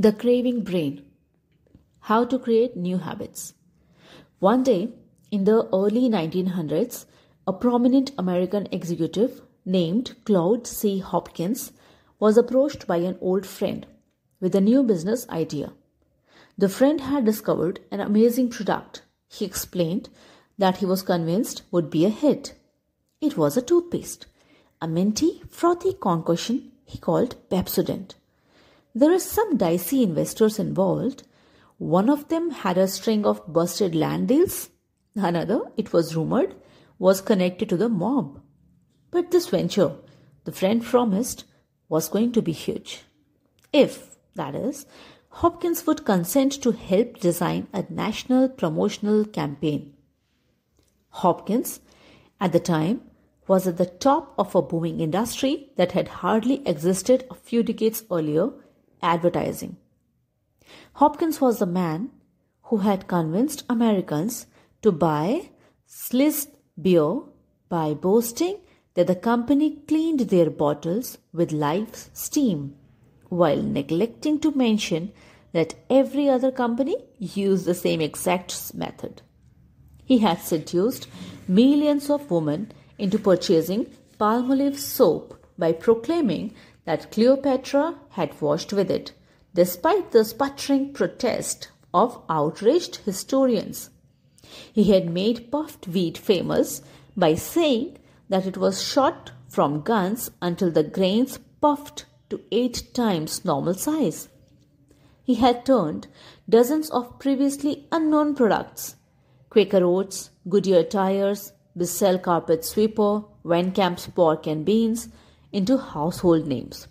The Craving Brain How to Create New Habits. One day, in the early 1900s, a prominent American executive named Claude C. Hopkins was approached by an old friend with a new business idea. The friend had discovered an amazing product he explained that he was convinced would be a hit. It was a toothpaste, a minty, frothy concoction he called Pepsodent. There are some dicey investors involved. One of them had a string of busted land deals. Another, it was rumored, was connected to the mob. But this venture, the friend promised, was going to be huge. If, that is, Hopkins would consent to help design a national promotional campaign. Hopkins, at the time, was at the top of a booming industry that had hardly existed a few decades earlier advertising. Hopkins was the man who had convinced Americans to buy Schlitz beer by boasting that the company cleaned their bottles with live steam, while neglecting to mention that every other company used the same exact method. He had seduced millions of women into purchasing Palmolive soap by proclaiming that Cleopatra had washed with it, despite the sputtering protest of outraged historians. He had made puffed wheat famous by saying that it was shot from guns until the grains puffed to eight times normal size. He had turned dozens of previously unknown products Quaker Oats, Goodyear tires, Bissell carpet sweeper, Van Camp's pork and beans, into household names.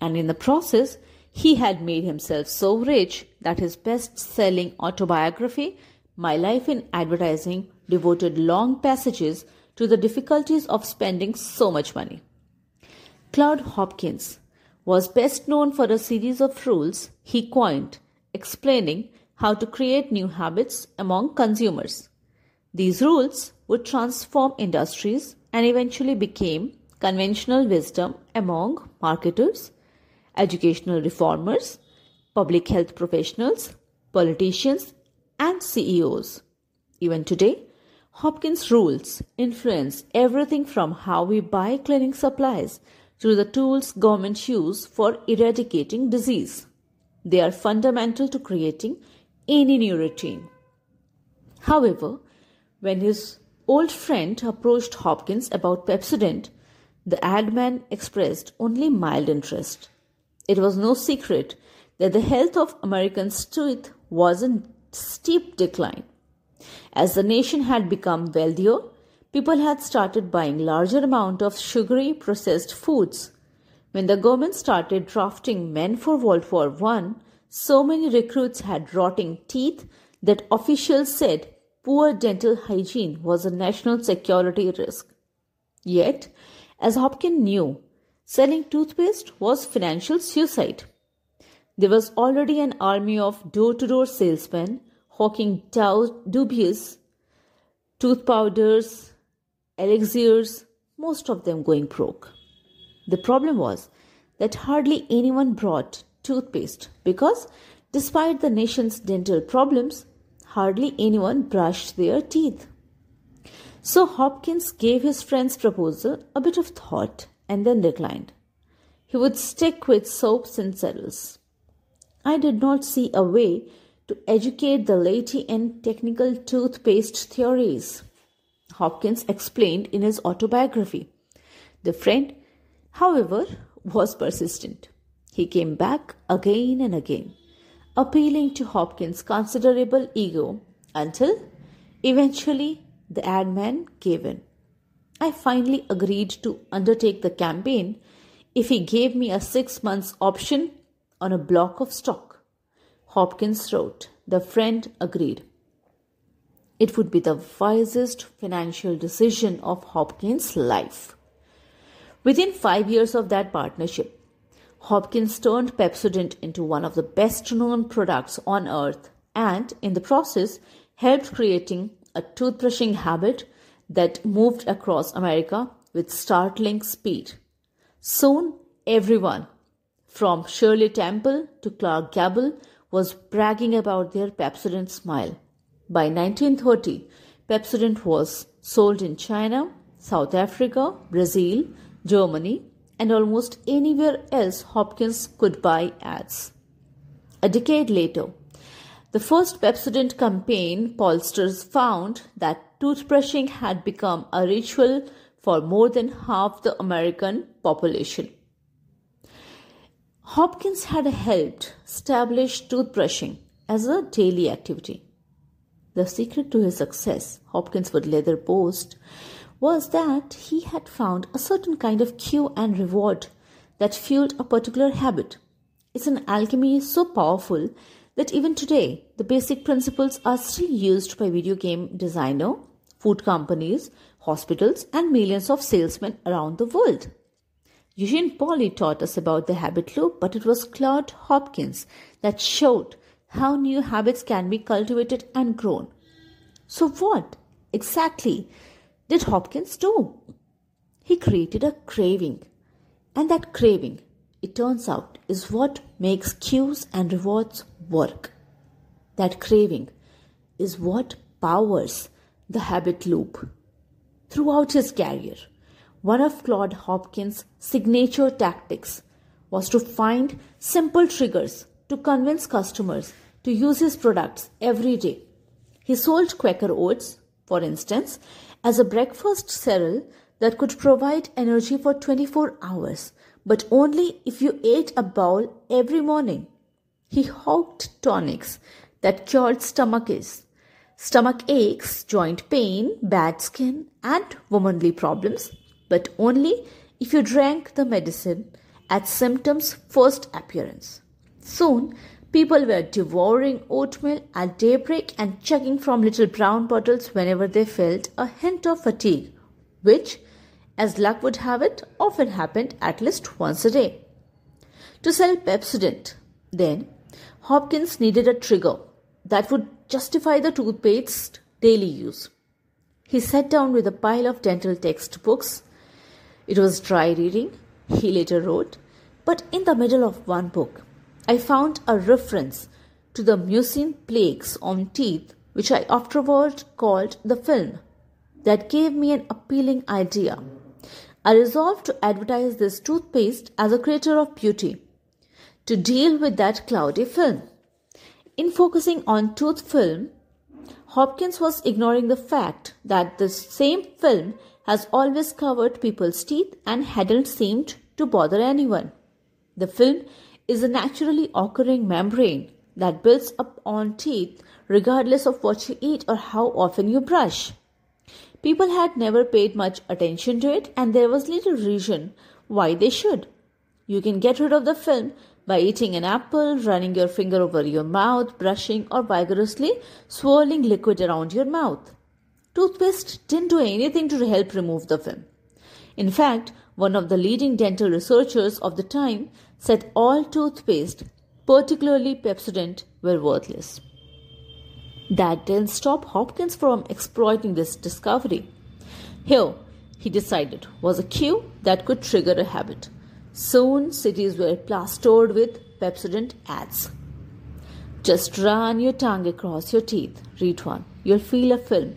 And in the process, he had made himself so rich that his best selling autobiography, My Life in Advertising, devoted long passages to the difficulties of spending so much money. Claude Hopkins was best known for a series of rules he coined explaining how to create new habits among consumers. These rules would transform industries and eventually became conventional wisdom among marketers, educational reformers, public health professionals, politicians, and CEOs. Even today, Hopkins rules influence everything from how we buy cleaning supplies to the tools governments use for eradicating disease. They are fundamental to creating any new routine. However, when his old friend approached Hopkins about Pepsodent, the ad man expressed only mild interest. It was no secret that the health of Americans' teeth was in steep decline. As the nation had become wealthier, people had started buying larger amount of sugary processed foods. When the government started drafting men for World War I, so many recruits had rotting teeth that officials said poor dental hygiene was a national security risk. Yet, as Hopkins knew, selling toothpaste was financial suicide. There was already an army of door to door salesmen hawking dubious tooth powders, elixirs, most of them going broke. The problem was that hardly anyone brought toothpaste because, despite the nation's dental problems, hardly anyone brushed their teeth. So Hopkins gave his friend's proposal a bit of thought and then declined. He would stick with soaps and settles. I did not see a way to educate the laity in technical toothpaste theories, Hopkins explained in his autobiography. The friend, however, was persistent. He came back again and again, appealing to Hopkins' considerable ego until eventually the ad man gave in. I finally agreed to undertake the campaign if he gave me a six months option on a block of stock. Hopkins wrote. The friend agreed. It would be the wisest financial decision of Hopkins' life. Within five years of that partnership, Hopkins turned Pepsodent into one of the best known products on earth and, in the process, helped creating a toothbrushing habit that moved across America with startling speed. Soon, everyone, from Shirley Temple to Clark Gable, was bragging about their Pepsodent smile. By 1930, Pepsodent was sold in China, South Africa, Brazil, Germany, and almost anywhere else Hopkins could buy ads. A decade later, the first Pepsodent campaign pollsters found that toothbrushing had become a ritual for more than half the American population. Hopkins had helped establish toothbrushing as a daily activity. The secret to his success, Hopkins would later boast, was that he had found a certain kind of cue and reward that fueled a particular habit. It's an alchemy so powerful that even today the basic principles are still used by video game designer, food companies, hospitals, and millions of salesmen around the world. Eugene Pauly taught us about the habit loop, but it was Claude Hopkins that showed how new habits can be cultivated and grown. So, what exactly did Hopkins do? He created a craving, and that craving, it turns out, is what makes cues and rewards work. That craving is what powers the habit loop. Throughout his career, one of Claude Hopkins' signature tactics was to find simple triggers to convince customers to use his products every day. He sold Quaker Oats, for instance, as a breakfast cereal that could provide energy for 24 hours, but only if you ate a bowl every morning. He hawked tonics that cured stomach aches, stomach aches, joint pain, bad skin, and womanly problems, but only if you drank the medicine at symptoms' first appearance. Soon, People were devouring oatmeal at daybreak and chugging from little brown bottles whenever they felt a hint of fatigue, which, as luck would have it, often happened at least once a day. To sell Pepsodent, then, Hopkins needed a trigger that would justify the toothpaste's daily use. He sat down with a pile of dental textbooks. It was dry reading, he later wrote, but in the middle of one book, I found a reference to the mucin plaques on teeth, which I afterward called the film, that gave me an appealing idea. I resolved to advertise this toothpaste as a creator of beauty, to deal with that cloudy film. In focusing on tooth film, Hopkins was ignoring the fact that the same film has always covered people's teeth and hadn't seemed to bother anyone. The film is a naturally occurring membrane that builds up on teeth regardless of what you eat or how often you brush. People had never paid much attention to it, and there was little reason why they should. You can get rid of the film by eating an apple, running your finger over your mouth, brushing, or vigorously swirling liquid around your mouth. Toothpaste didn't do anything to help remove the film. In fact, one of the leading dental researchers of the time said all toothpaste, particularly Pepsodent, were worthless. That didn't stop Hopkins from exploiting this discovery. Here, he decided, was a cue that could trigger a habit. Soon, cities were plastered with Pepsodent ads. Just run your tongue across your teeth, read one. You'll feel a film.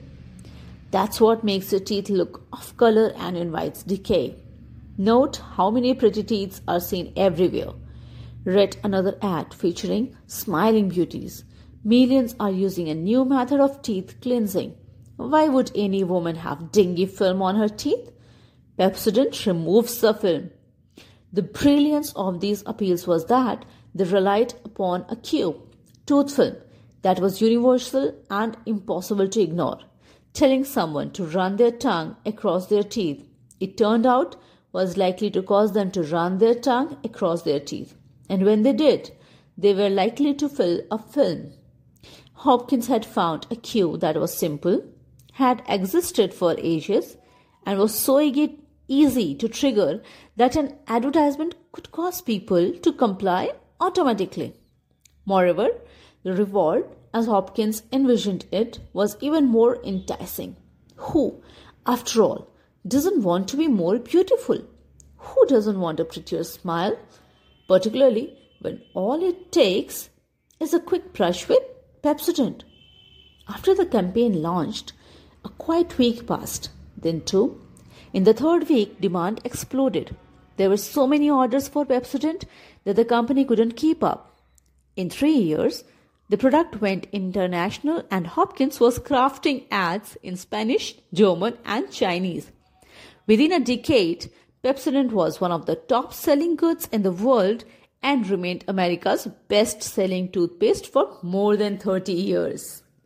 That's what makes your teeth look off color and invites decay. Note how many pretty teeth are seen everywhere. Read another ad featuring smiling beauties. Millions are using a new method of teeth cleansing. Why would any woman have dingy film on her teeth? Pepsodent removes the film. The brilliance of these appeals was that they relied upon a cue, tooth film, that was universal and impossible to ignore, telling someone to run their tongue across their teeth. It turned out was likely to cause them to run their tongue across their teeth. And when they did, they were likely to fill a film. Hopkins had found a cue that was simple, had existed for ages, and was so easy to trigger that an advertisement could cause people to comply automatically. Moreover, the reward, as Hopkins envisioned it, was even more enticing. Who, after all, doesn't want to be more beautiful? Who doesn't want a prettier smile? particularly when all it takes is a quick brush with Pepsodent. After the campaign launched, a quiet week passed, then two. In the third week, demand exploded. There were so many orders for Pepsodent that the company couldn't keep up. In three years, the product went international and Hopkins was crafting ads in Spanish, German, and Chinese. Within a decade, Pepsodent was one of the top selling goods in the world and remained America's best selling toothpaste for more than 30 years.